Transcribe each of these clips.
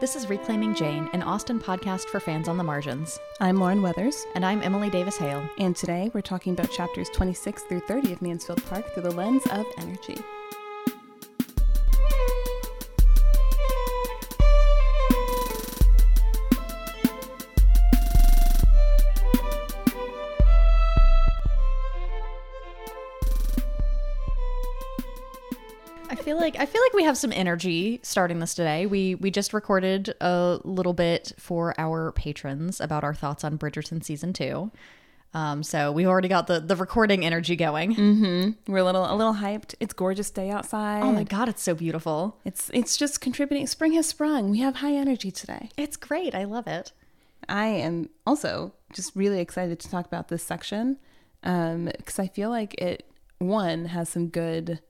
This is Reclaiming Jane, an Austen podcast for fans on the margins. I'm Lauren Weathers, And I'm Emily Davis Hale. and today we're talking about chapters 26 through 30 of Mansfield Park through the lens of energy. Have some energy starting this today. We we just recorded a little bit for our patrons about our thoughts on Bridgerton season two. Um, so we've already got the the recording energy going. Mm-hmm. We're a little a little hyped. It's gorgeous day outside. Oh my god, it's so beautiful. It's it's just contributing. Spring has sprung. We have high energy today. It's great. I love it. I am also just really excited to talk about this section Um, because I feel like it one has some good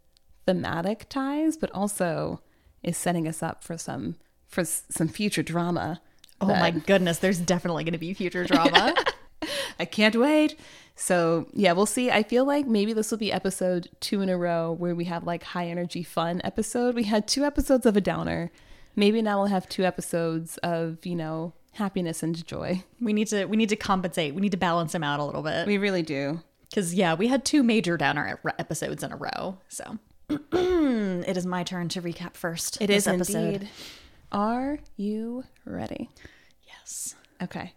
thematic ties, but also is setting us up for some for s- some future drama. Oh my goodness, there's definitely going to be future drama. I can't wait. So yeah, we'll see. I feel like maybe this will be episode two in a row where we have like high energy fun episode. We had two episodes of a downer. Maybe now we'll have two episodes of you know happiness and joy. we need to we need to compensate. We need to balance them out a little bit. We really do. Because, yeah, we had two major downer episodes in a row. So it is my turn to recap first. It is indeed. Are you ready? Yes. Okay.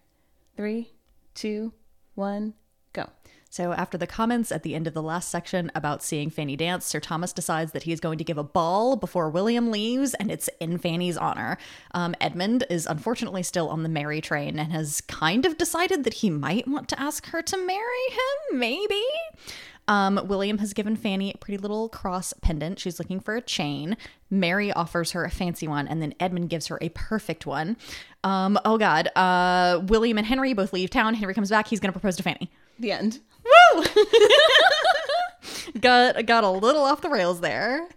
Three, two, one, go. So, after the comments at the end of the last section about seeing Fanny dance, Sir Thomas decides that he is going to give a ball before William leaves, and it's in Fanny's honor. Um, Edmund is unfortunately still on the Mary train and has kind of decided that he might want to ask her to marry him, maybe. Um, William has given Fanny a pretty little cross pendant. She's looking for a chain. Mary offers her a fancy one, and then Edmund gives her a perfect one. Um, oh God. Uh, William and Henry both leave town. Henry comes back. He's going to propose to Fanny. The end. Woo! got got a little off the rails there.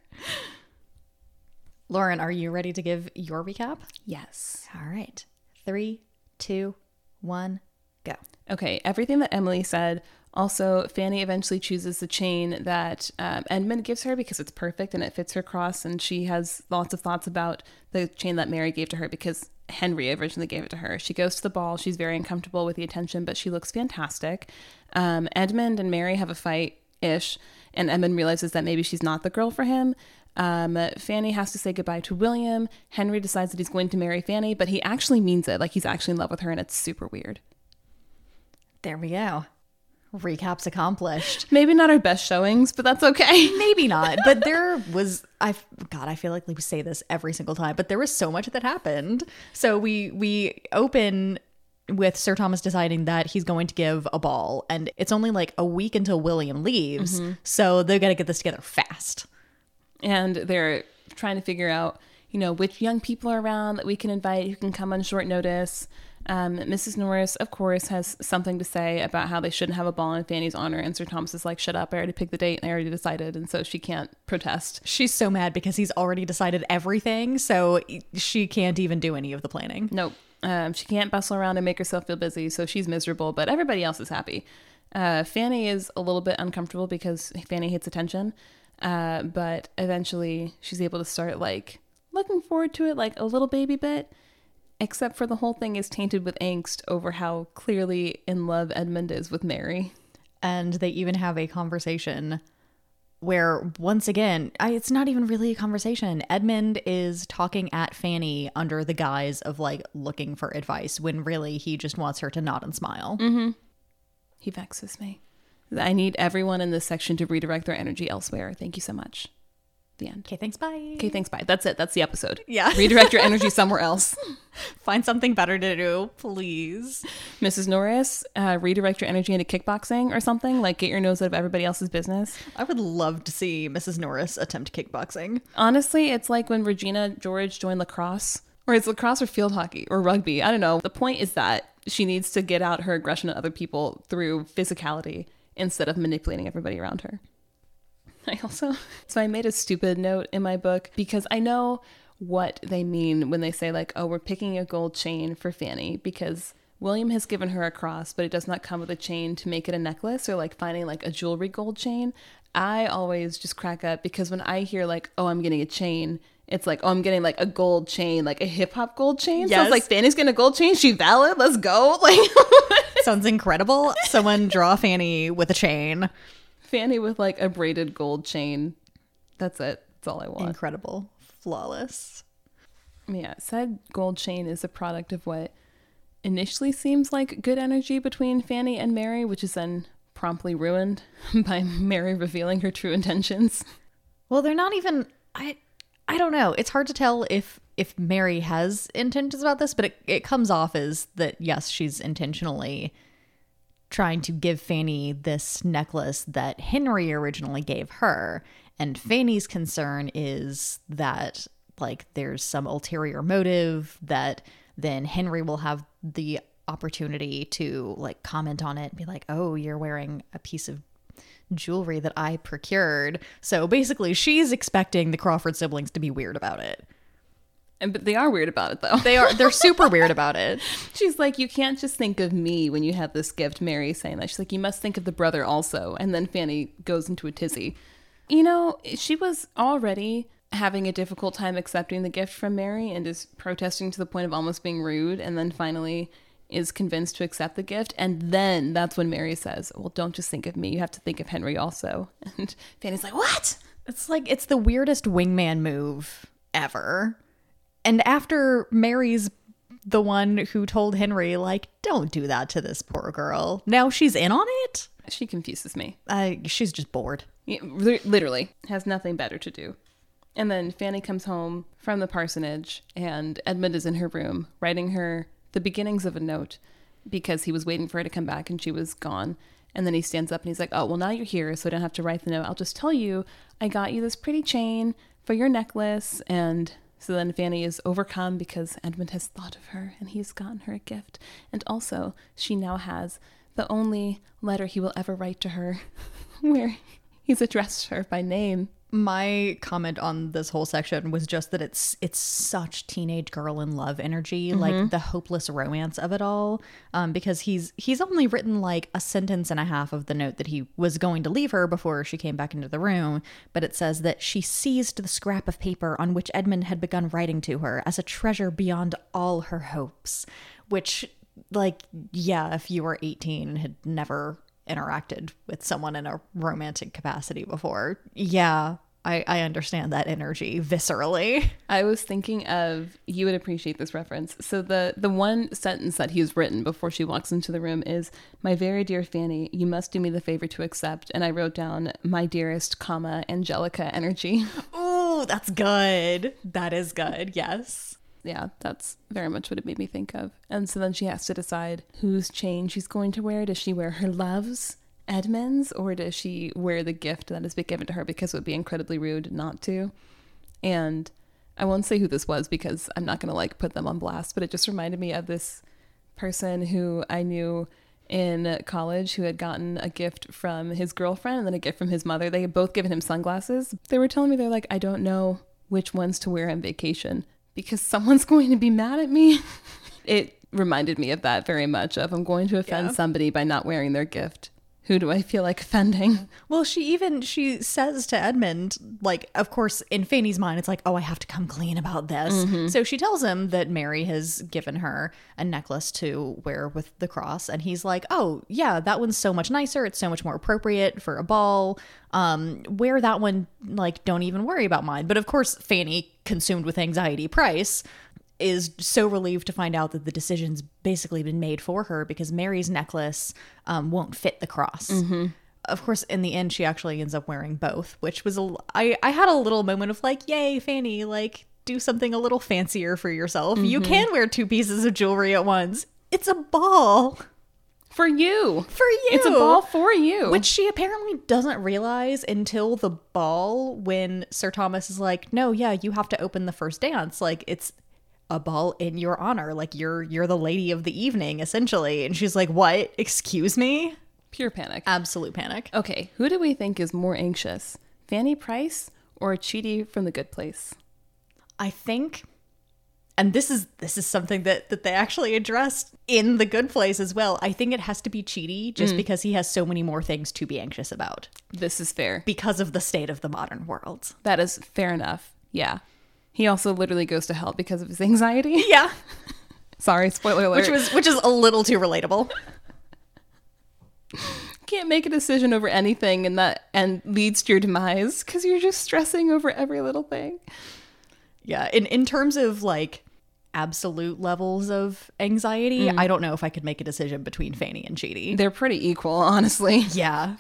Lauren, are you ready to give your recap? Yes. All right. Three, two, one, go. Okay, everything that Emily said. Also, Fanny eventually chooses the chain that um, Edmund gives her because it's perfect and it fits her cross, and she has lots of thoughts about the chain that Mary gave to her because Henry originally gave it to her. She goes to the ball. She's very uncomfortable with the attention, but she looks fantastic. Um, Edmund and Mary have a fight ish, and Edmund realizes that maybe she's not the girl for him. Um, Fanny has to say goodbye to William. Henry decides that he's going to marry Fanny, but he actually means it. Like he's actually in love with her, and it's super weird. There we go. Recaps accomplished. Maybe not our best showings, but that's okay. Maybe not, but there was I God, I feel like we say this every single time, but there was so much that happened. So we we open with Sir Thomas deciding that he's going to give a ball and it's only like a week until William leaves. Mm-hmm. So they got to get this together fast. And they're trying to figure out, you know, which young people are around that we can invite who can come on short notice. Um, Mrs. Norris, of course, has something to say about how they shouldn't have a ball in Fanny's honor. And Sir Thomas is like, shut up, I already picked the date and I already decided. And so she can't protest. She's so mad because he's already decided everything, so she can't even do any of the planning. Nope. Um, she can't bustle around and make herself feel busy, so she's miserable, but everybody else is happy. Uh, Fanny is a little bit uncomfortable because Fanny hates attention, uh, but eventually she's able to start like looking forward to it like a little baby bit, except for the whole thing is tainted with angst over how clearly in love Edmund is with Mary. and they even have a conversation where once again I, it's not even really a conversation edmund is talking at fanny under the guise of like looking for advice when really he just wants her to nod and smile mm-hmm. He vexes me. I need everyone in this section to redirect their energy elsewhere. Thank you so much. The end. okay thanks bye Okay, thanks. Bye. That's it. That's the episode. Yeah. Redirect your energy somewhere else. find something better to do please Mrs. Norris, uh, redirect your energy into kickboxing or something. Like get your nose out of everybody else's business. i would love to see mrs norris attempt kickboxing Honestly, it's like when Regina George joined lacrosse, or it's lacrosse or field hockey or rugby. I don't know. The point is that she needs to get out her aggression at other people through physicality instead of manipulating everybody around her. I also, so I made a stupid note in my book because I know what they mean when they say, like, oh, we're picking a gold chain for Fanny because William has given her a cross, but it does not come with a chain to make it a necklace or like finding like a jewelry gold chain. I always just crack up because when I hear, like, oh, I'm getting a chain, it's like, oh, I'm getting like a gold chain, like a hip hop gold chain. Yes. it's like Fanny's getting a gold chain. She valid. Let's go. Like Sounds incredible. Someone draw Fanny with a chain. Fanny with like a braided gold chain. That's it. That's all I want. Incredible. Flawless. Yeah, said gold chain is a product of what initially seems like good energy between Fanny and Mary, which is then promptly ruined by Mary revealing her true intentions. Well, they're not even I I don't know. It's hard to tell if if Mary has intentions about this, but it, it comes off as that yes, she's intentionally trying to give Fanny this necklace that Henry originally gave her. And Fanny's concern is that like there's some ulterior motive that then Henry will have the opportunity to like comment on it and be like, "Oh, you're wearing a piece of jewelry that I procured." So basically, she's expecting the Crawford siblings to be weird about it. And but they are weird about it though. They are they're super weird about it. She's like, you can't just think of me when you have this gift. Mary saying that. She's like, you must think of the brother also. And then Fanny goes into a tizzy. You know, she was already having a difficult time accepting the gift from Mary and is protesting to the point of almost being rude. And then finally is convinced to accept the gift. And then that's when Mary says, well, don't just think of me. You have to think of Henry also. And Fanny's like, what? It's like it's the weirdest wingman move ever. And after Mary's the one who told Henry like don't do that to this poor girl. Now she's in on it? She confuses me. Uh, she's just bored. Yeah, literally has nothing better to do. And then Fanny comes home from the parsonage, and Edmund is in her room writing her the beginnings of a note because he was waiting for her to come back and she was gone. And then he stands up and he's like, Oh, well, now you're here, so I don't have to write the note. I'll just tell you, I got you this pretty chain for your necklace. And so then Fanny is overcome because Edmund has thought of her and he's gotten her a gift. And also, she now has the only letter he will ever write to her where he's addressed her by name. My comment on this whole section was just that it's it's such teenage girl in love energy, like the hopeless romance of it all. Um, because he's he's only written like a sentence and a half of the note that he was going to leave her before she came back into the room. But it says that she seized the scrap of paper on which Edmund had begun writing to her as a treasure beyond all her hopes. Which, like, yeah, if you were eighteen and had never interacted with someone in a romantic capacity before. Yeah, I, I understand that energy viscerally. I was thinking of you would appreciate this reference. So the the one sentence that he's written before she walks into the room is, "My very dear Fanny, you must do me the favor to accept." And I wrote down, "My dearest, comma Angelica energy." Ooh, that's good. That is good. Yes. Yeah, that's very much what it made me think of. And so then she has to decide whose chain she's going to wear. Does she wear her love's, Edmund's, or does she wear the gift that has been given to her because it would be incredibly rude not to? And I won't say who this was because I'm not going to like put them on blast, but it just reminded me of this person who I knew in college who had gotten a gift from his girlfriend and then a gift from his mother. They had both given him sunglasses. They were telling me they're like, I don't know which ones to wear on vacation because someone's going to be mad at me. it reminded me of that very much of I'm going to offend Yeah. somebody by not wearing their gift. Who do I feel like offending? Well, she even she says to Edmund, like, of course, in Fanny's mind, it's like, oh, I have to come clean about this. So she tells him that Mary has given her a necklace to wear with the cross, and he's like, oh, yeah, that one's so much nicer. It's so much more appropriate for a ball. Um, wear that one. Like, don't even worry about mine. But of course, Fanny, consumed with anxiety, Price. Is so relieved to find out that the decision's basically been made for her because Mary's necklace um, won't fit the cross. Of course in the end she actually ends up wearing both which was a I, I had a little moment of like yay fanny like do something a little fancier for yourself. You can wear two pieces of jewelry at once. It's a ball. For you. for you It's a ball for you. which she apparently doesn't realize until the ball when sir thomas is like no yeah you have to open the first dance. Like it's a ball in your honor like you're you're the lady of the evening essentially and she's like what excuse me Pure panic. absolute panic Okay, who do we think is more anxious? Fanny Price or Chidi from The Good Place? I think and this is this is something that that they actually addressed in the good place as well. I think it has to be Chidi just mm. because he has so many more things to be anxious about This is fair. because of the state of the modern world. That is fair enough. Yeah. He also literally goes to hell because of his anxiety. Yeah. Sorry, spoiler alert. Which was which is a little too relatable. can't make a decision over anything and that and leads to your demise because you're just stressing over every little thing. Yeah. In in terms of like absolute levels of anxiety, mm. I don't know if I could make a decision between Fanny and Chidi. They're pretty equal, honestly. Yeah.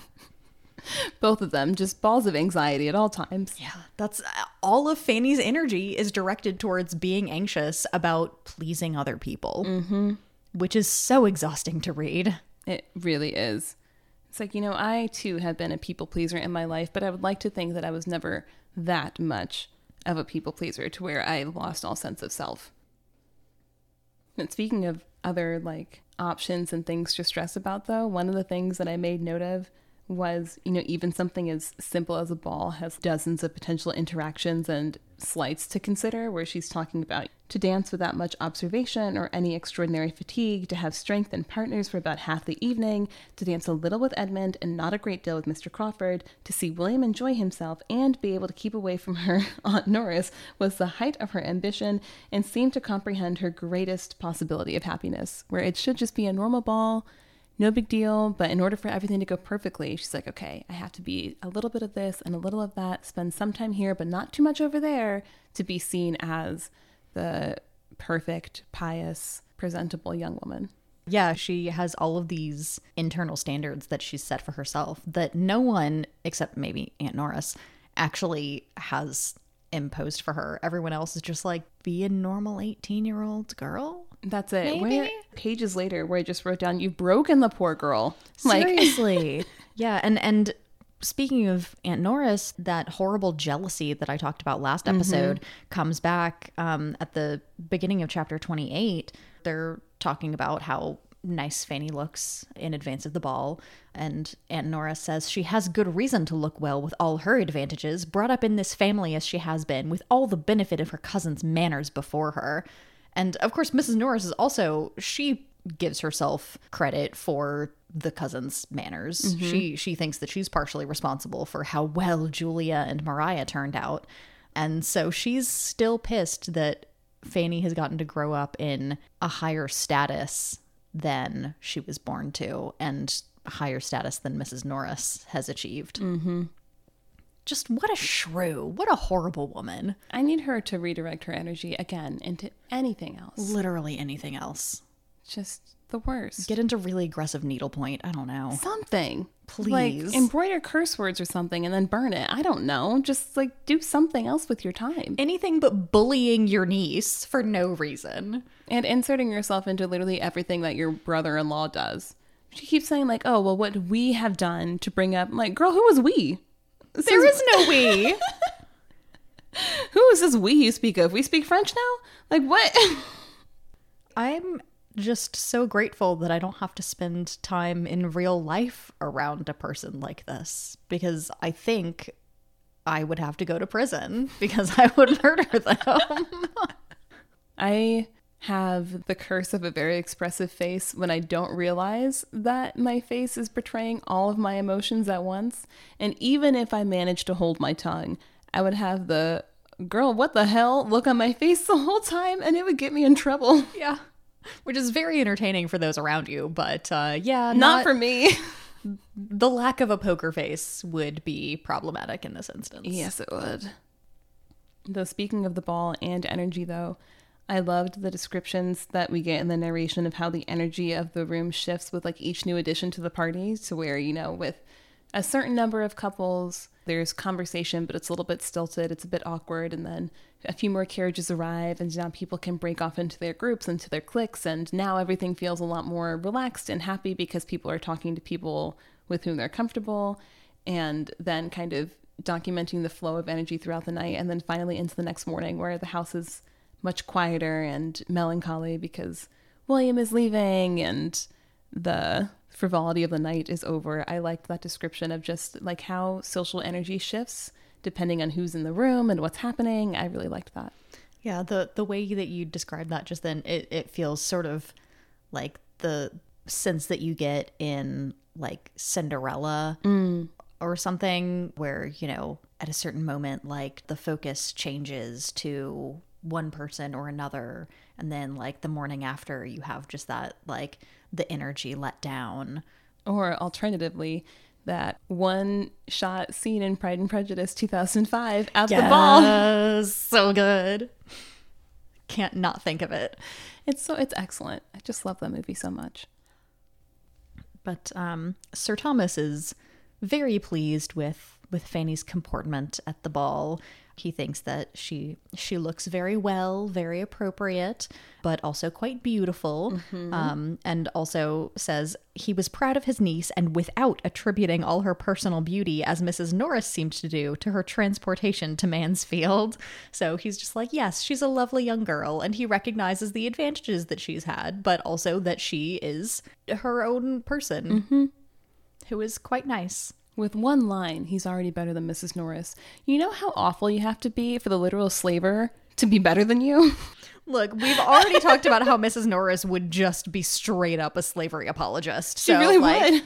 Both of them, just balls of anxiety at all times. Yeah, that's all of Fanny's energy is directed towards being anxious about pleasing other people, mm-hmm. which is so exhausting to read. It really is. It's like, you know, I too have been a people pleaser in my life, but I would like to think that I was never that much of a people pleaser to where I lost all sense of self. And speaking of other like options and things to stress about, though, one of the things that I made note of was, you know, even something as simple as a ball has dozens of potential interactions and slights to consider, where she's talking about to dance without much observation or any extraordinary fatigue, to have strength and partners for about half the evening, to dance a little with Edmund and not a great deal with Mr. Crawford, to see William enjoy himself and be able to keep away from her Aunt Norris was the height of her ambition and seemed to comprehend her greatest possibility of happiness, where it should just be a normal ball no big deal. But in order for everything to go perfectly, she's like, okay, I have to be a little bit of this and a little of that, spend some time here, but not too much over there to be seen as the perfect, pious, presentable young woman. Yeah, she has all of these internal standards that she's set for herself that no one, except maybe Aunt Norris, actually has imposed for her. Everyone else is just like, be a normal 18 year old girl. That's it. Maybe? Where pages later, where I just wrote down, "You've broken the poor girl." Like, Seriously. yeah, and and speaking of Aunt Norris, that horrible jealousy that I talked about last episode comes back um, at the beginning of chapter 28. They're talking about how nice Fanny looks in advance of the ball. And Aunt Norris says she has good reason to look well with all her advantages, brought up in this family as she has been, with all the benefit of her cousin's manners before her. And of course, Mrs. Norris is also, she gives herself credit for the cousin's manners. She she thinks that she's partially responsible for how well Julia and Maria turned out. And so she's still pissed that Fanny has gotten to grow up in a higher status than she was born to and higher status than Mrs. Norris has achieved. Mm-hmm. Just what a shrew. What a horrible woman. I need her to redirect her energy again into anything else. Literally anything else. Just the worst. Get into really aggressive needlepoint. I don't know. something. Please. Like embroider curse words or something and then burn it. I don't know. Just like do something else with your time. Anything but bullying your niece for no reason. And inserting yourself into literally everything that your brother in law does. She keeps saying, like, oh, well, what we have done to bring up, I'm like, girl, who was we? This There is no we. Who is this we you speak of? We speak French now? Like, what? I'm just so grateful that I don't have to spend time in real life around a person like this because I think I would have to go to prison because I would murder them. I have the curse of a very expressive face when I don't realize that my face is portraying all of my emotions at once. And even if I managed to hold my tongue, I would have the girl, what the hell look on my face the whole time and it would get me in trouble. yeah. Which is very entertaining for those around you, but uh, yeah, Not, not, for me. the lack of a poker face would be problematic in this instance. yes, it would. Though, speaking of the ball and energy, though, I loved the descriptions that we get in the narration of how the energy of the room shifts with like each new addition to the party to where, you know, with a certain number of couples, there's conversation, but it's a little bit stilted, it's a bit awkward, and then a few more carriages arrive, and now people can break off into their groups, into their cliques, and now everything feels a lot more relaxed and happy because people are talking to people with whom they're comfortable, and then kind of documenting the flow of energy throughout the night, and then finally into the next morning where the house is much quieter and melancholy because William is leaving and the frivolity of the night is over. I liked that description of just like how social energy shifts depending on who's in the room and what's happening. I really liked that. Yeah, the the way that you described that just then, it, it feels sort of like the sense that you get in like Cinderella mm. or something, where, you know, at a certain moment, like the focus changes to one person or another. And then, like, the morning after, you have just that, like, the energy let down. Or alternatively, that one shot scene in Pride and Prejudice 2005 at the ball. So good. Can't not think of it. It's so it's excellent. I just love that movie so much. But um, Sir Thomas is very pleased with with Fanny's comportment at the ball. He thinks that she she looks very well, very appropriate, but also quite beautiful. Um, and also says he was proud of his niece, and without attributing all her personal beauty, as Mrs. Norris seemed to do, to her transportation to Mansfield. So he's just like, yes, she's a lovely young girl, and he recognizes the advantages that she's had, but also that she is her own person who is quite nice. With one line, he's already better than Mrs. Norris. You know how awful you have to be for the literal slaver to be better than you? Look, we've already talked about how Mrs. Norris would just be straight up a slavery apologist. She So, really like, would.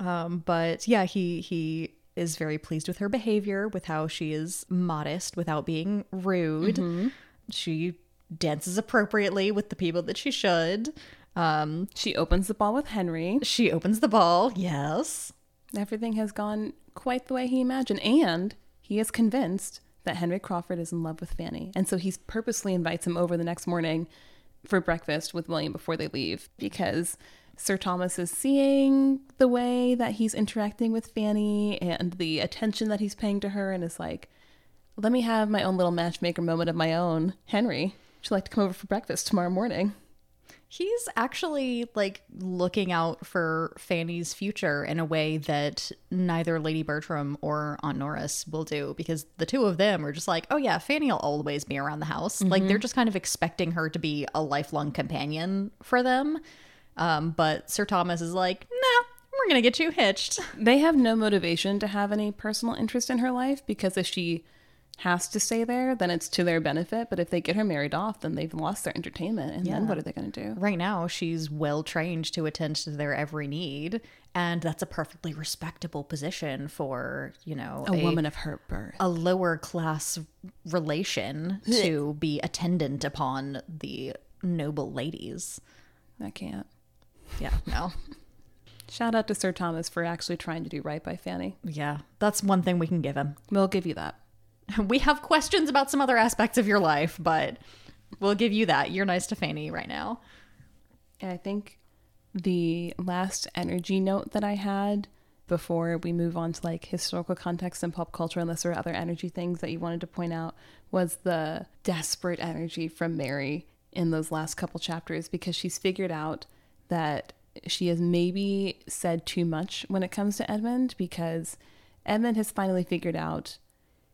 Um, but yeah, he he is very pleased with her behavior, with how she is modest without being rude. Mm-hmm. She dances appropriately with the people that she should. Um, She opens the ball with Henry. she opens the ball. Yes. Everything has gone quite the way he imagined. And he is convinced that Henry Crawford is in love with Fanny. And so he purposely invites him over the next morning for breakfast with William before they leave because Sir Thomas is seeing the way that he's interacting with Fanny and the attention that he's paying to her and is like, let me have my own little matchmaker moment of my own. Henry, would you like to come over for breakfast tomorrow morning? He's actually like looking out for Fanny's future in a way that neither Lady Bertram or Aunt Norris will do because the two of them are just like, oh yeah, Fanny will always be around the house. Like they're just kind of expecting her to be a lifelong companion for them. Um, but Sir Thomas is like, no, we're gonna get you hitched. They have no motivation to have any personal interest in her life because if she has to stay there, then it's to their benefit. But if they get her married off, then they've lost their entertainment. And Yeah. then what are they going to do? Right now, she's well trained to attend to their every need, and that's a perfectly respectable position for you know A woman of her birth. a lower class relation to be attendant upon the noble ladies. I can't. Yeah, no. Shout out to Sir Thomas for actually trying to do right by Fanny. yeah, that's one thing we can give him. We'll give you that. We have questions about some other aspects of your life, but we'll give you that. You're nice to Fanny right now. And I think the last energy note that I had before we move on to like historical context and pop culture, unless there are other energy things that you wanted to point out, was the desperate energy from Mary in those last couple chapters because she's figured out that she has maybe said too much when it comes to Edmund because Edmund has finally figured out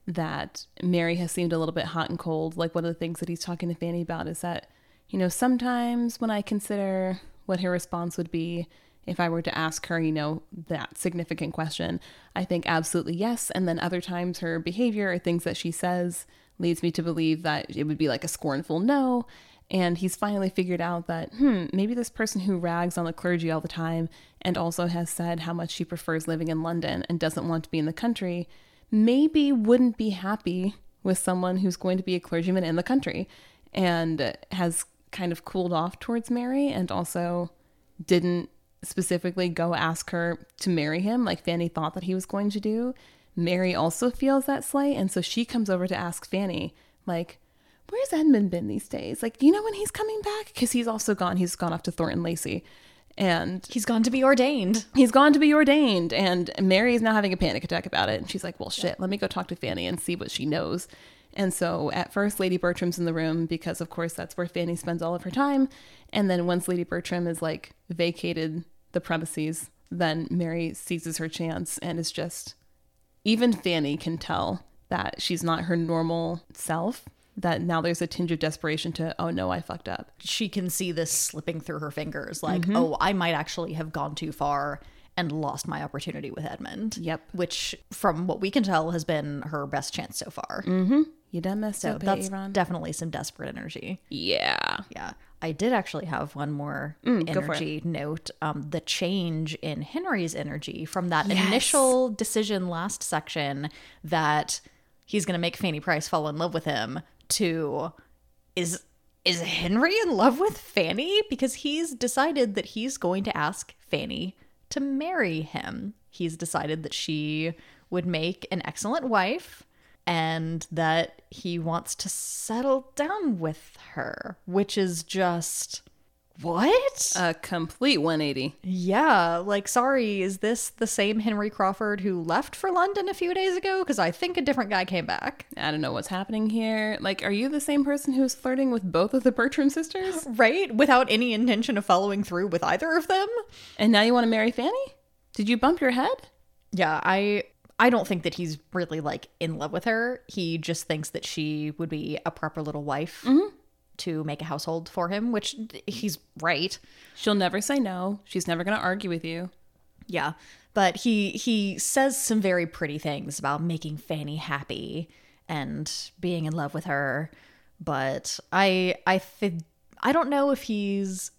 that Mary has seemed a little bit hot and cold. Like one of the things that he's talking to Fanny about is that, you know, sometimes when I consider what her response would be if I were to ask her, you know, that significant question, I think absolutely yes. And then other times her behavior or things that she says leads me to believe that it would be like a scornful no. And he's finally figured out that, hmm, maybe this person who rags on the clergy all the time and also has said how much she prefers living in London and doesn't want to be in the country maybe wouldn't be happy with someone who's going to be a clergyman in the country and has kind of cooled off towards Mary and also didn't specifically go ask her to marry him like Fanny thought that he was going to do. Mary also feels that slight and so she comes over to ask Fanny like where's Edmund been these days? Like, do you know when he's coming back? Because he's also gone. He's gone off to Thornton Lacey. And He's gone to be ordained. he's gone to be ordained and mary is now having a panic attack about it and she's like well shit let me go talk to fanny and see what she knows. And so at first lady bertram's in the room because of course that's where fanny spends all of her time. And then once lady bertram is like vacated the premises then mary seizes her chance and is just even fanny can tell that she's not her normal self that now there's a tinge of desperation to oh no i fucked up She can see this slipping through her fingers like, oh, I might actually have gone too far and lost my opportunity with Edmund. Yep. Which, from what we can tell, has been her best chance so far. You done messed So up, eh, that's Aaron? definitely some desperate energy. yeah. Yeah. I did actually have one more Mm, go for it. energy note. Um, the change in Henry's energy from that Yes. initial decision last section that he's going to make Fanny Price fall in love with him to is is Henry in love with Fanny because he's decided that he's going to ask Fanny to marry him. He's decided that she would make an excellent wife and that he wants to settle down with her, which is just what? A complete 180. yeah, like sorry, is this the same Henry Crawford who left for London a few days ago because I think a different guy came back. I don't know what's happening here. Like, are you the same person who's flirting with both of the Bertram sisters? Right? Without any intention of following through with either of them? And now you want to marry Fanny? Did you bump your head? Yeah, I I don't think that he's really like in love with her. He just thinks that she would be a proper little wife mm-hmm. To make a household for him, which he's right. She'll never say no. She's never going to argue with you. Yeah. But he he says some very pretty things about making Fanny happy and being in love with her. But I I th- I don't know if he's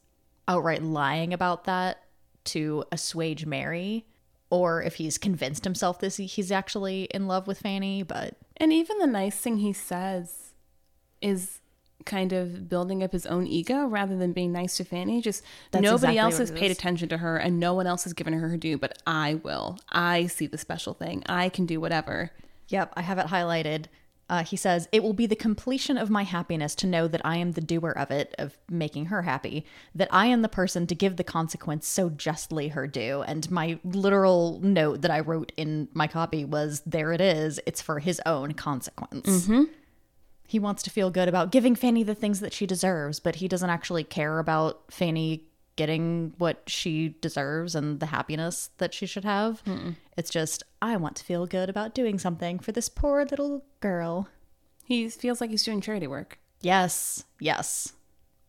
outright lying about that to assuage Mary or if he's convinced himself this he's actually in love with Fanny, but And even the nice thing he says is kind of building up his own ego rather than being nice to Fanny. Just That's nobody exactly else has paid attention to her and no one else has given her her due, but I will. I see the special thing. I can do whatever. Yep, I have it highlighted. Uh, he says, It will be the completion of my happiness to know that I am the doer of it, of making her happy, that I am the person to give the consequence so justly her due. And my literal note that I wrote in my copy was, There it is. It's for his own consequence. He wants to feel good about giving Fanny the things that she deserves, but he doesn't actually care about Fanny getting what she deserves and the happiness that she should have. Hmm. It's just, I want to feel good about doing something for this poor little girl. He feels like he's doing charity work. Yes, yes.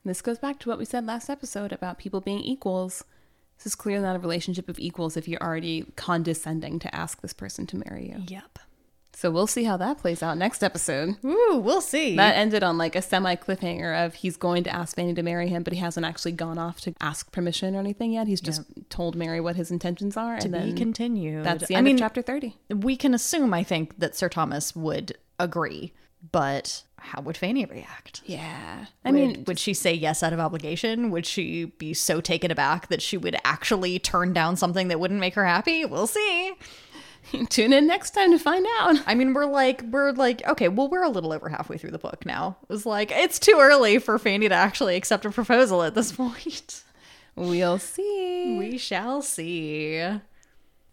This goes back to what we said last episode about people being equals. This is clearly not a relationship of equals if you're already condescending to ask this person to marry you. Yep. So we'll see how that plays out next episode. Ooh, we'll see. That ended on like a semi cliffhanger of he's going to ask Fanny to marry him, but he hasn't actually gone off to ask permission or anything yet. He's just told Mary what his intentions are, to and be then continued. that's the I end mean, of chapter thirty. we can assume, I think, that Sir Thomas would agree, but how would Fanny react? Yeah, I I mean, mean, would she say yes out of obligation? Would she be so taken aback that she would actually turn down something that wouldn't make her happy? We'll see. tune in next time to find out. I mean, we're like, we're like, okay, well, we're a little over halfway through the book now. It was like, it's too early for Fanny to actually accept a proposal at this point. We'll see. We shall see.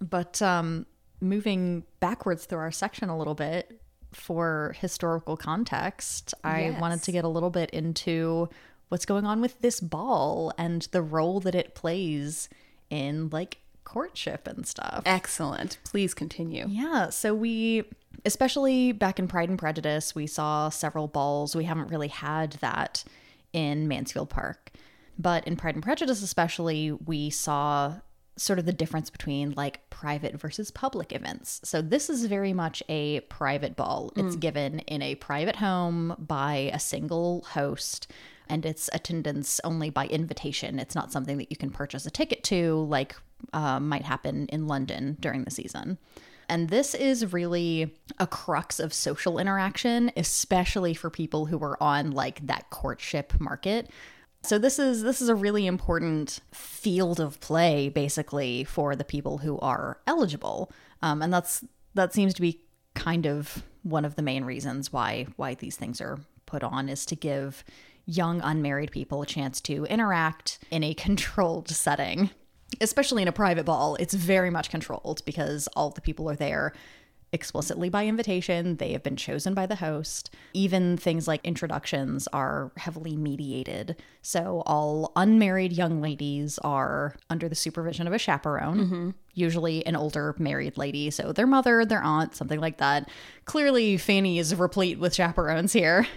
But um, moving backwards through our section a little bit for historical context, I wanted to get a little bit into what's going on with this ball and the role that it plays in like courtship and stuff. Excellent. Please continue. Yeah, so we, especially back in Pride and Prejudice, we saw several balls. We haven't really had that in Mansfield Park. But in Pride and Prejudice, especially, we saw sort of the difference between like private versus public events. So this is very much a private ball. It's mm. given in a private home by a single host and it's attendance only by invitation. It's not something that you can purchase a ticket to like uh, might happen in London during the season. And this is really a crux of social interaction, especially for people who are on like that courtship market. So this is this is a really important field of play, basically, for the people who are eligible, um, and that's that seems to be kind of one of the main reasons why why these things are put on is to give young unmarried people a chance to interact in a controlled setting especially in a private ball, it's very much controlled because all the people are there explicitly by invitation. They have been chosen by the host. Even things like introductions are heavily mediated. So all unmarried young ladies are under the supervision of a chaperone, mm-hmm. usually an older married lady. So their mother, their aunt, something like that. Clearly, Fanny is replete with chaperones here.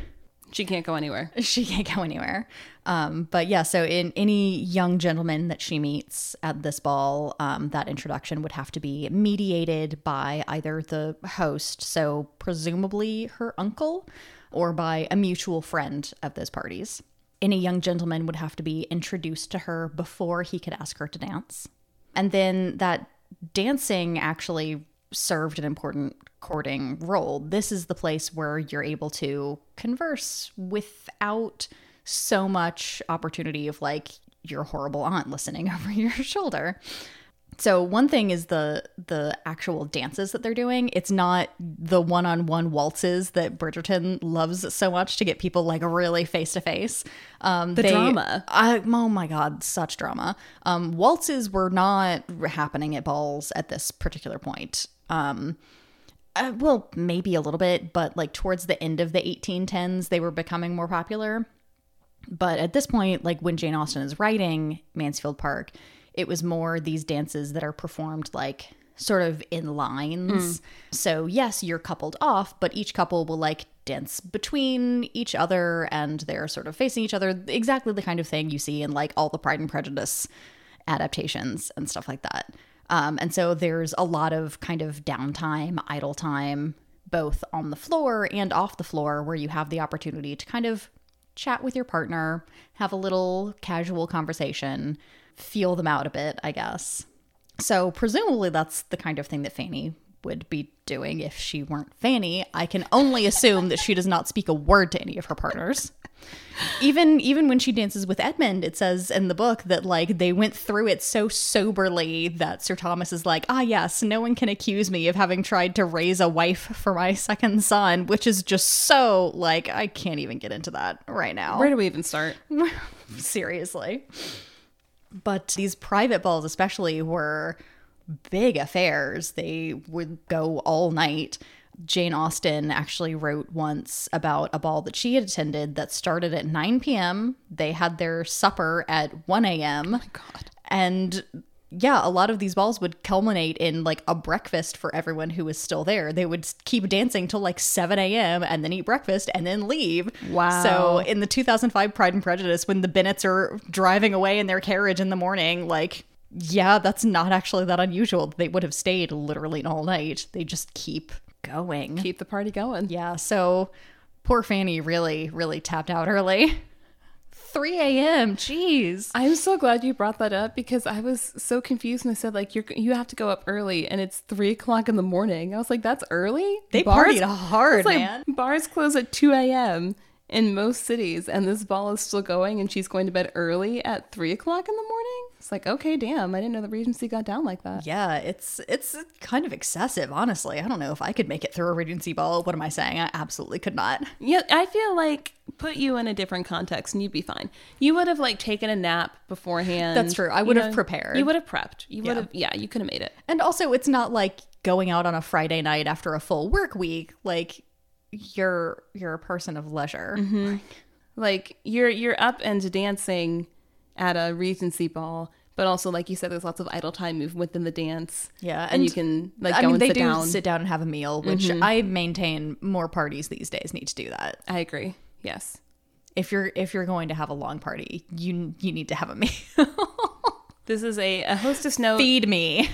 She can't go anywhere. she can't go anywhere. Um, but yeah, so in any young gentleman that she meets at this ball, um, that introduction would have to be mediated by either the host, so presumably her uncle, or by a mutual friend of those parties. Any young gentleman would have to be introduced to her before he could ask her to dance. And then that dancing actually served an important courting role. This is the place where you're able to converse without so much opportunity of like your horrible aunt listening over your shoulder. So one thing is the the actual dances that they're doing. It's not the one-on-one waltzes that Bridgerton loves so much to get people like really face to face. Um, The drama. I, oh my god, such drama. Um, waltzes were not happening at balls at this particular point. Um, uh, well, maybe a little bit, but like towards the end of the 1810s, they were becoming more popular. But at this point, like when Jane Austen is writing Mansfield Park, it was more these dances that are performed like sort of in lines. So, yes, you're coupled off, but each couple will like dance between each other and they're sort of facing each other. Exactly the kind of thing you see in like all the Pride and Prejudice adaptations and stuff like that. Um, and so there's a lot of kind of downtime, idle time, both on the floor and off the floor, where you have the opportunity to kind of chat with your partner, have a little casual conversation, feel them out a bit, I guess. So presumably that's the kind of thing that Fanny would be doing if she weren't Fanny. I can only assume that she does not speak a word to any of her partners. Even even when she dances with Edmund, it says in the book that like they went through it so soberly that Sir Thomas is like, "Ah yes, no one can accuse me of having tried to raise a wife for my second son," which is just so like I can't even get into that right now Where do we even start? seriously. But these private balls, especially, were big affairs. They would go all night. Jane Austen actually wrote once about a ball that she had attended that started at 9 p.m. They had their supper at 1 a.m. Oh my God. And yeah, a lot of these balls would culminate in like a breakfast for everyone who was still there. They would keep dancing till like 7 a.m. and then eat breakfast and then leave. Wow. So in the 2005 Pride and Prejudice, when the Bennets are driving away in their carriage in the morning, like, yeah, that's not actually that unusual. They would have stayed literally all night. They just keep going. Keep the party going. Yeah, so poor Fanny really, really tapped out early. 3 a.m. Jeez. I'm so glad you brought that up because I was so confused and I said like you're you have to go up early and it's three o'clock in the morning. I was like, that's early. They partied hard, like, man. Bars close at two a.m. in most cities, and this ball is still going, and she's going to bed early at three o'clock in the morning. It's like, okay, damn, I didn't know the Regency got down like that. Yeah, it's it's kind of excessive, honestly. I don't know if I could make it through a Regency ball. What am I saying? I absolutely could not. Yeah, I feel like put you in a different context and you'd be fine. You would have like taken a nap beforehand. That's true. I you would have prepared. You would have prepped. You would Yeah. have yeah, you could have made it. And also, it's not like going out on a Friday night after a full work week. Like you're you're a person of leisure. Mm-hmm. Like you're you're up and dancing at a Regency ball, but also like you said, there's lots of idle time movement within the dance. Yeah, and, you can like I go mean, and they sit do down. sit down and have a meal, which mm-hmm. I maintain more parties these days need to do that. I agree. Yes. If you're if you're going to have a long party, you you need to have a meal. This is a, a hostess note Feed me.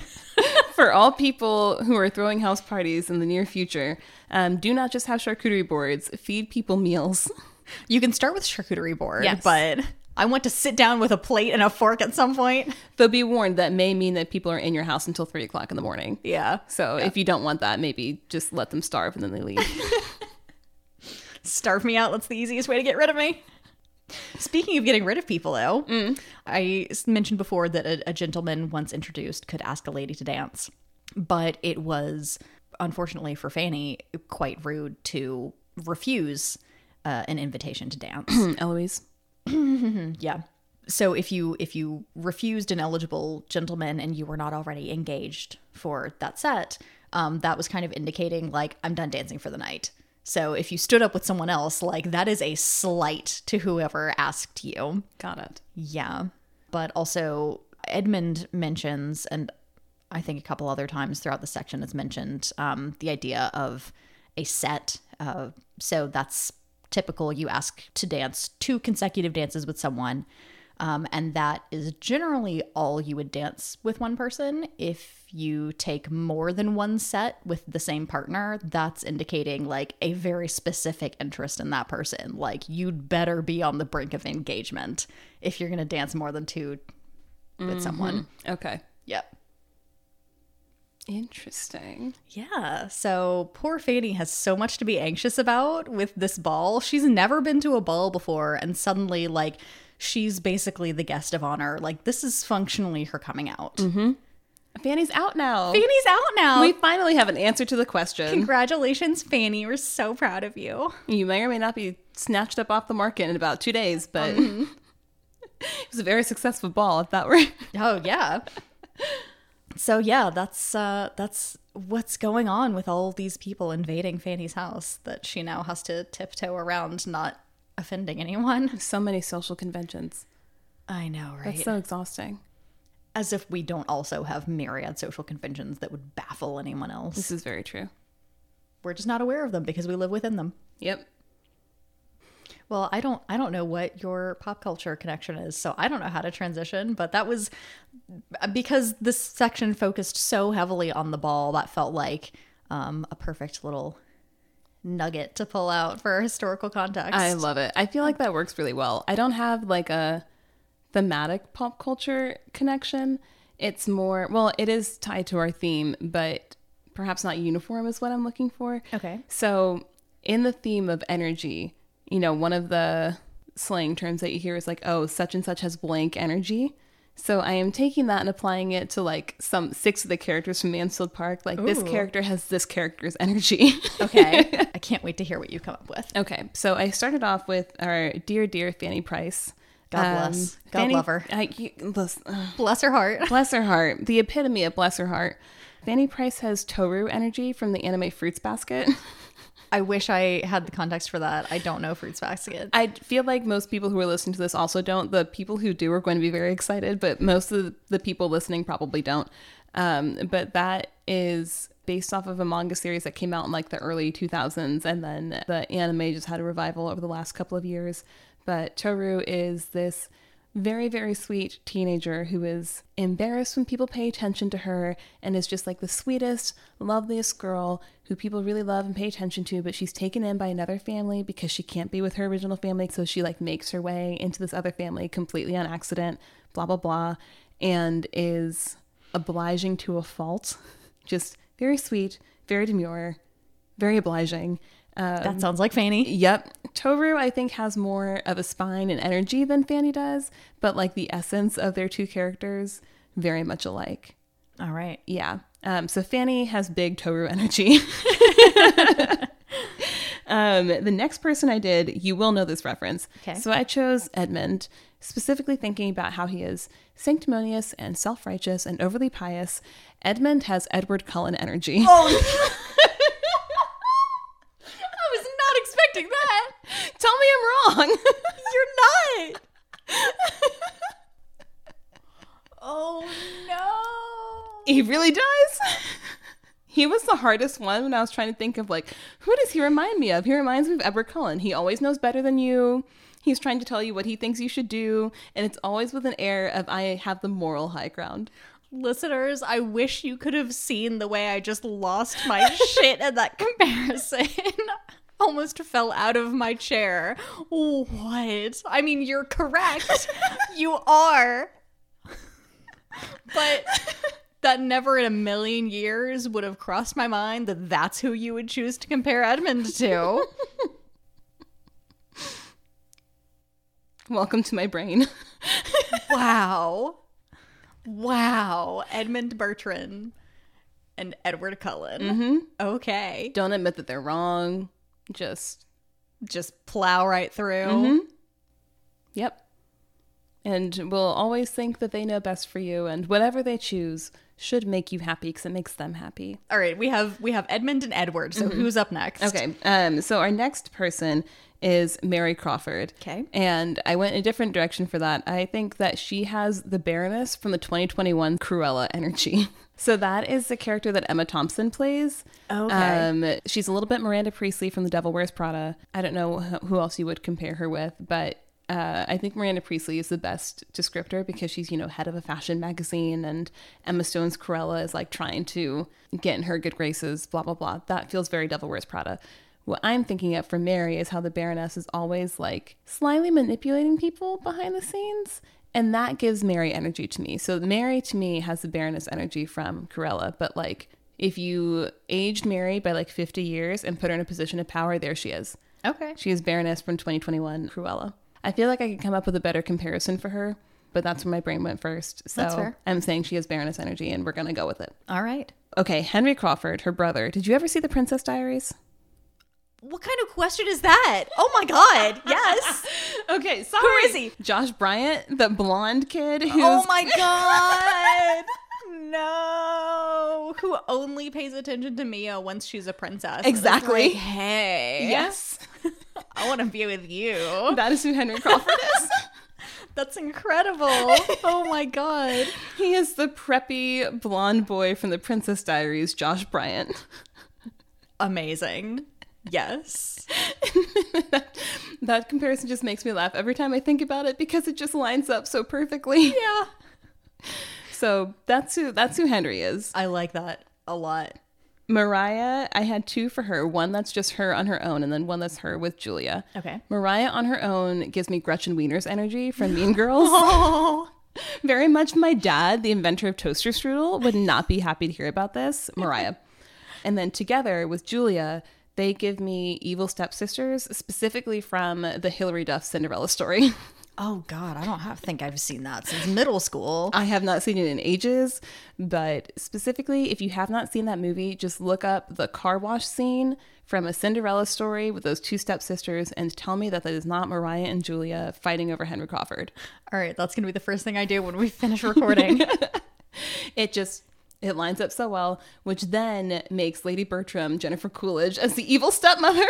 For all people who are throwing house parties in the near future. Um, do not just have charcuterie boards. Feed people meals. You can start with charcuterie board, Yes. but I want to sit down with a plate and a fork at some point. Though be warned, that may mean that people are in your house until three o'clock in the morning. Yeah. So if you don't want that, maybe just let them starve and then they leave. Starve me out. That's the easiest way to get rid of me. Speaking of getting rid of people, though, I mentioned before that a, a gentleman once introduced could ask a lady to dance, but it was, unfortunately for Fanny, quite rude to refuse uh, an invitation to dance. Eloise. Yeah. So if you if you refused an eligible gentleman and you were not already engaged for that set, um, that was kind of indicating like I'm done dancing for the night. So if you stood up with someone else, like that is a slight to whoever asked you. Got it. Yeah. But also Edmund mentions, and I think a couple other times throughout the section it's mentioned, um, the idea of a set. Uh, so that's typical. You ask to dance two consecutive dances with someone, um, and that is generally all you would dance with one person. If you take more than one set with the same partner, that's indicating like a very specific interest in that person. Like you'd better be on the brink of engagement if you're going to dance more than two with someone. Okay. Yep. Interesting. Yeah. So poor Fanny has so much to be anxious about with this ball. She's never been to a ball before, and suddenly, like, she's basically the guest of honor. Like, this is functionally her coming out. Fanny's out now. Fanny's out now. we finally have an answer to the question. Congratulations, Fanny. We're so proud of you. You may or may not be snatched up off the market in about two days, but Mm-hmm. it was a very successful ball if that were. Oh yeah. so yeah, that's uh that's what's going on with all these people invading Fanny's house that she now has to tiptoe around not offending anyone. so many social conventions. I know, right? That's so exhausting. As if we don't also have myriad social conventions that would baffle anyone else. This is very true. We're just not aware of them because we live within them. Yep. Well, I don't I don't know what your pop culture connection is, so I don't know how to transition, but that was because this section focused so heavily on the ball, that felt like um, a perfect little nugget to pull out for historical context. I love it. I feel like that works really well. I don't have like a thematic pop culture connection. It's more, well, it is tied to our theme, but perhaps not uniform is what I'm looking for. Okay. So, in the theme of energy, you know, one of the slang terms that you hear is like, oh, such and such has blank energy. So I am taking that and applying it to like some six of the characters from Mansfield Park. Like this character has this character's energy. Okay. I can't wait to hear what you come up with. Okay, so I started off with our dear, dear Fanny Price. Um, God bless. God love her. I, you, listen, ugh, Bless her heart. bless her heart. The epitome of bless her heart. Fanny Price has Tohru energy from the anime Fruits Basket. I wish I had the context for that. I don't know Fruits Basket. I feel like most people who are listening to this also don't. The people who do are going to be very excited, but most of the people listening probably don't. Um, but that is based off of a manga series that came out in like the early 2000s, and then the anime just had a revival over the last couple of years. But Tohru is this very, very sweet teenager who is embarrassed when people pay attention to her and is just like the sweetest, loveliest girl who people really love and pay attention to, but she's taken in by another family because she can't be with her original family. So she like makes her way into this other family completely on accident, blah, blah, blah, and is obliging to a fault. Just very sweet, very demure, very obliging. Um, that sounds like Fanny. Yep. Tohru, I think, has more of a spine and energy than Fanny does, but like the essence of their two characters, very much alike. All right. Yeah. Um, so Fanny has big Tohru energy. um, the next person I did, you will know this reference. Okay. So I chose Edmund, specifically thinking about how he is sanctimonious and self righteous and overly pious. Edmund has Edward Cullen energy. Oh, I was not expecting that. Tell me I'm wrong. You're not. oh no. He really does. He was the hardest one when I was trying to think of like, who does he remind me of? He reminds me of Edward Cullen. He always knows better than you. He's trying to tell you what he thinks you should do, and it's always with an air of I have the moral high ground. Listeners, I wish you could have seen the way I just lost my shit at that comparison. Almost fell out of my chair. What? I mean, you're correct. you are. But that never in a million years would have crossed my mind that that's who you would choose to compare Edmund to. Welcome to my brain. wow. Wow. Edmund Bertram and Edward Cullen. Mm-hmm. Okay. Don't admit that they're wrong. Just, Just plow right through. Mm-hmm. yep. and will always think that they know best for you, and whatever they choose should make you happy because it makes them happy. All right, we have we have Edmund and Edward. So who's up next? Okay, um, so our next person is Mary Crawford. Okay. And I went in a different direction for that. I think that she has the Baroness from the 2021 Cruella energy. So that is the character that Emma Thompson plays. Okay. Um, she's a little bit Miranda Priestley from The Devil Wears Prada. I don't know who else you would compare her with, but uh, I think Miranda Priestley is the best descriptor because she's, you know, head of a fashion magazine and Emma Stone's Cruella is like trying to get in her good graces, blah, blah, blah. That feels very Devil Wears Prada. What I'm thinking of for Mary is how the Baroness is always like slyly manipulating people behind the scenes. And that gives Mary energy to me. So Mary to me has the Baroness energy from Cruella, but like if you aged Mary by like 50 years and put her in a position of power, there she is. Okay. She is Baroness from 2021 Cruella. I feel like I could come up with a better comparison for her, but that's where my brain went first. So. I'm saying she has Baroness energy and we're going to go with it. All right. Okay, Henry Crawford, her brother. Did you ever see The Princess Diaries? What kind of question is that? Oh my god. Yes. Okay, sorry. Who is he? Josh Bryant, the blonde kid who's oh my god. No. Who only pays attention to Mia once she's a princess. Exactly. like, hey. Yes. I want to be with you. That is who Henry Crawford is. That's incredible. Oh my god. he is the preppy blonde boy from the Princess Diaries, Josh Bryant. Amazing. Yes. That comparison just makes me laugh every time I think about it because it just lines up so perfectly. Yeah. So that's who that's who Henry is. I like that a lot. Maria, I had two for her. One that's just her on her own, and then one that's her with Julia. Okay. Maria on her own gives me Gretchen Wieners energy from Mean Girls. Oh. Very much my dad, the inventor of toaster strudel, would not be happy to hear about this. Maria. and then together with Julia, they give me evil stepsisters, specifically from the Hilary Duff Cinderella story. Oh god, I don't have think I've seen that since middle school. I have not seen it in ages, but specifically, if you have not seen that movie, just look up the car wash scene from a Cinderella story with those two stepsisters and tell me that that is not Maria and Julia fighting over Henry Crawford. All right, that's going to be the first thing I do when we finish recording. It just it lines up so well, which then makes Lady Bertram, Jennifer Coolidge, as the evil stepmother.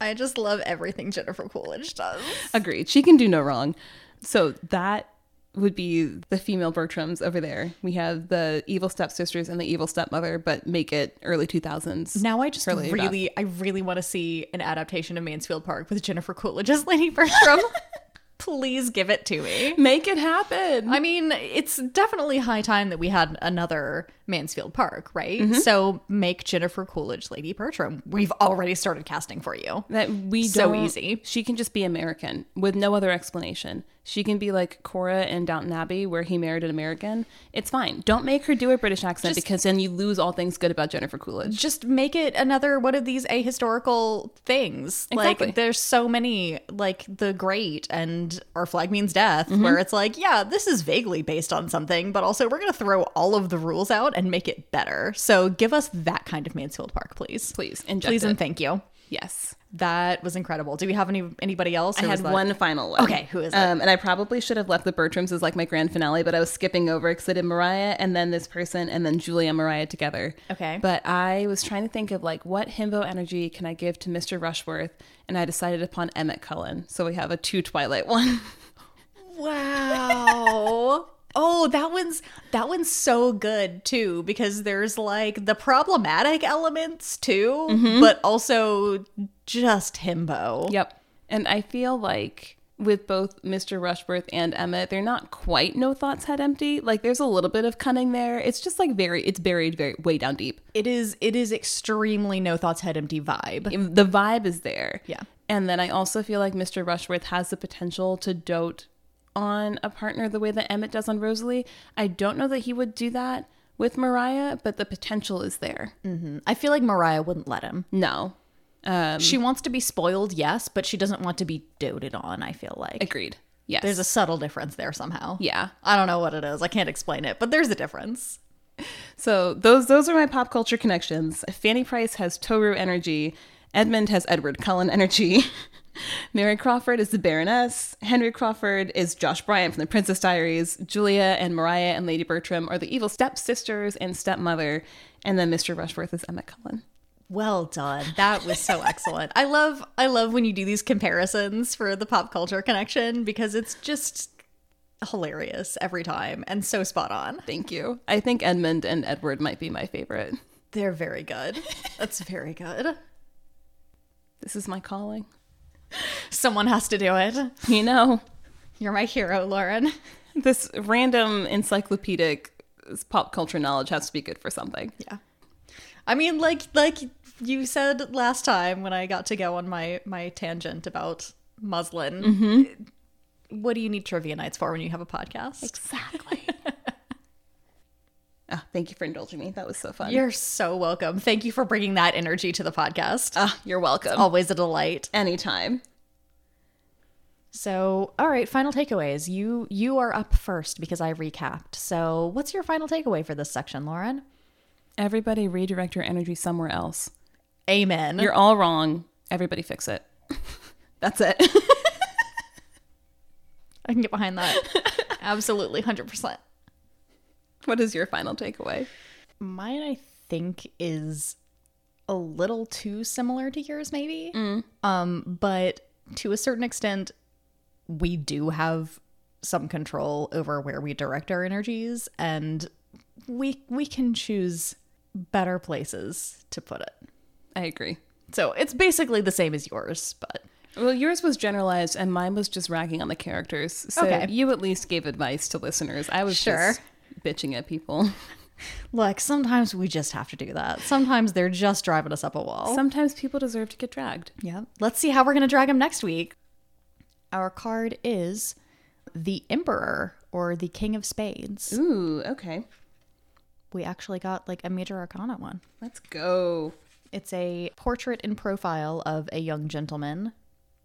I just love everything Jennifer Coolidge does. Agreed. She can do no wrong. So that would be the female Bertrams over there. We have the evil stepsisters and the evil stepmother, but make it early 2000s. Now I just really, I really want to see an adaptation of Mansfield Park with Jennifer Coolidge as Lady Bertram. Please give it to me. Make it happen. I mean, it's definitely high time that we had another Mansfield Park, right? So make Jennifer Coolidge Lady Bertram. We've already started casting for you. that we So easy. She can just be American with no other explanation. She can be like Cora in Downton Abbey, where he married an American. It's fine. Don't make her do a British accent because then you lose all things good about Jennifer Coolidge. Just make it another one of these ahistorical things. Exactly. Like there's so many, like The Great and Our Flag Means Death, Mm-hmm. where it's like, yeah, this is vaguely based on something, but also we're gonna throw all of the rules out and make it better. So give us that kind of Mansfield Park, please. Please, inject Please it. and thank you. Yes. That was incredible. Do we have any anybody else? I had one final one. Okay, who is it? Um, and I probably should have left the Bertrams as like my grand finale, but I was skipping over because I did Maria and then this person and then Julia and Maria together. Okay. But I was trying to think of like what himbo energy can I give to Mr. Rushworth, and I decided upon Emmett Cullen. So we have a two Twilight one. Wow. Oh, that one's that one's so good too because there's like the problematic elements too, Mm-hmm. but also just himbo. Yep. And I feel like with both Mr. Rushworth and Emmett, they're not quite no thoughts head empty. Like there's a little bit of cunning there. It's just like very it's buried very way down deep. It is it is extremely no thoughts head empty vibe. The vibe is there. Yeah. And then I also feel like Mr. Rushworth has the potential to dote on a partner the way that Emmett does on Rosalie. I don't know that he would do that with Maria, but the potential is there. I feel like Maria wouldn't let him. No. Um, She wants to be spoiled, yes, but she doesn't want to be doted on, I feel like. agreed. Yes. There's a subtle difference there somehow. yeah. I don't know what it is. I can't explain it, but there's a difference. So those those are my pop culture connections. Fanny Price has Tohru energy. Edmund has Edward Cullen energy. Mary Crawford is the Baroness. Henry Crawford is Josh Bryant from The Princess Diaries. Julia and Maria and Lady Bertram are the evil stepsisters and stepmother. And then Mr. Rushworth is Emmett Cullen. Well done. That was so excellent. I love I love when you do these comparisons for the pop culture connection because it's just hilarious every time and so spot on. Thank you. I think Edmund and Edward might be my favorite. They're very good. That's very good. This is my calling. Someone has to do it. You know, You're my hero, Lauren. this random encyclopedic pop culture knowledge has to be good for something. Yeah. I mean, like like you said last time when I got to go on my my tangent about muslin. Mm-hmm. What do you need trivia nights for when you have a podcast? Exactly. oh, thank you for indulging me. That was so fun. You're so welcome. Thank you for bringing that energy to the podcast. Ah, you're welcome. Always a delight. Anytime. So, all right, final takeaways. You you are up first because I recapped. So, what's your final takeaway for this section, Lauren? Everybody redirect your energy somewhere else. Amen. You're all wrong. Everybody fix it. That's it. I can get behind that. Absolutely, 100%. What is your final takeaway? Mine, I think, is a little too similar to yours, maybe. Um, but to a certain extent, we do have some control over where we direct our energies, and we we can choose better places to put it. I agree. So it's basically the same as yours, but Well, yours was generalized and mine was just ragging on the characters. So Okay. you at least gave advice to listeners. I was Sure. Bitching at people. look, sometimes we just have to do that. Sometimes they're just driving us up a wall. Sometimes people deserve to get dragged. Yeah. Let's see how we're going to drag them next week. Our card is the Emperor or the King of Spades. Ooh, okay. We actually got like a major arcana one. Let's go. It's a portrait in profile of a young gentleman.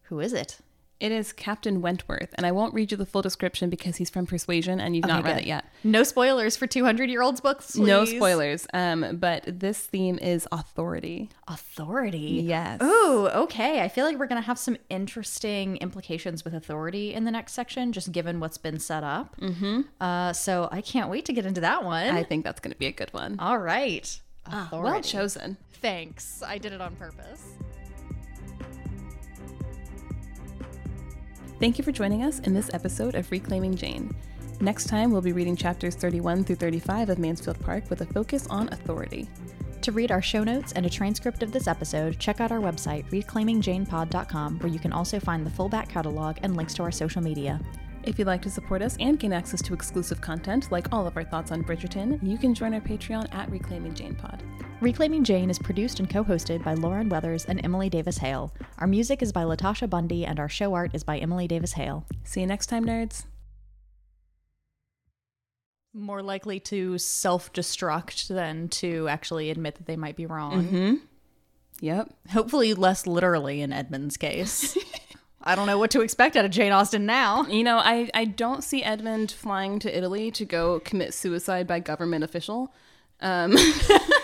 Who is it? It is Captain Wentworth, and I won't read you the full description because he's from Persuasion and you've not read good. it yet. No spoilers for 200 year olds books. No spoilers. Um, but this theme is authority. Authority. Yes. Ooh, okay. I feel like we're going to have some interesting implications with authority in the next section, just given what's been set up. Mm-hmm. Uh, so I can't wait to get into that one. I think that's going to be a good one. All right. Well chosen. Thanks. I did it on purpose. Thank you for joining us in this episode of Reclaiming Jane. Next time, we'll be reading chapters 31 through 35 of Mansfield Park with a focus on authority. To read our show notes and a transcript of this episode, check out our website, reclaimingjanepod.com, where you can also find the full back catalog and links to our social media. If you'd like to support us and gain access to exclusive content like all of our thoughts on Bridgerton, you can join our Patreon at Reclaiming Jane Pod. Reclaiming Jane is produced and co hosted by Lauren Weathers and Emily Davis Hale. Our music is by Latasha Bundy, and our show art is by Emily Davis Hale. See you next time, nerds. More likely to self destruct than to actually admit that they might be wrong. Mm-hmm. Yep. Hopefully, less literally in Edmund's case. I don't know what to expect out of Jane Austen now. You know, I, I don't see Edmund flying to Italy to go commit suicide by government official. Um,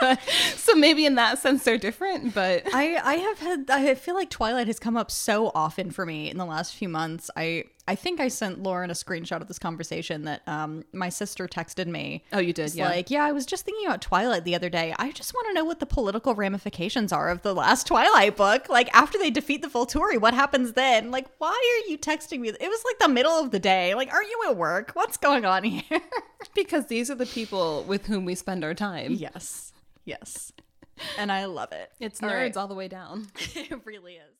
but, so maybe in that sense they're different, but I I have had I feel like Twilight has come up so often for me in the last few months. I I think I sent Lauren a screenshot of this conversation that um my sister texted me. Oh, you did, It's yeah. Like, yeah, I was just thinking about Twilight the other day. I just want to know what the political ramifications are of the last Twilight book. Like after they defeat the Volturi, what happens then? Like, why are you texting me? It was like the middle of the day. Like, aren't you at work? What's going on here? because these are the people with whom we spend our time. yes. Yes. And I love it. It's All nerds right. all the way down. it really is.